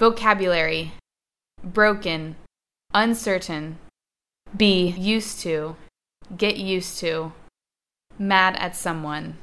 Vocabulary broken, uncertain, be used to, get used to, mad at someone.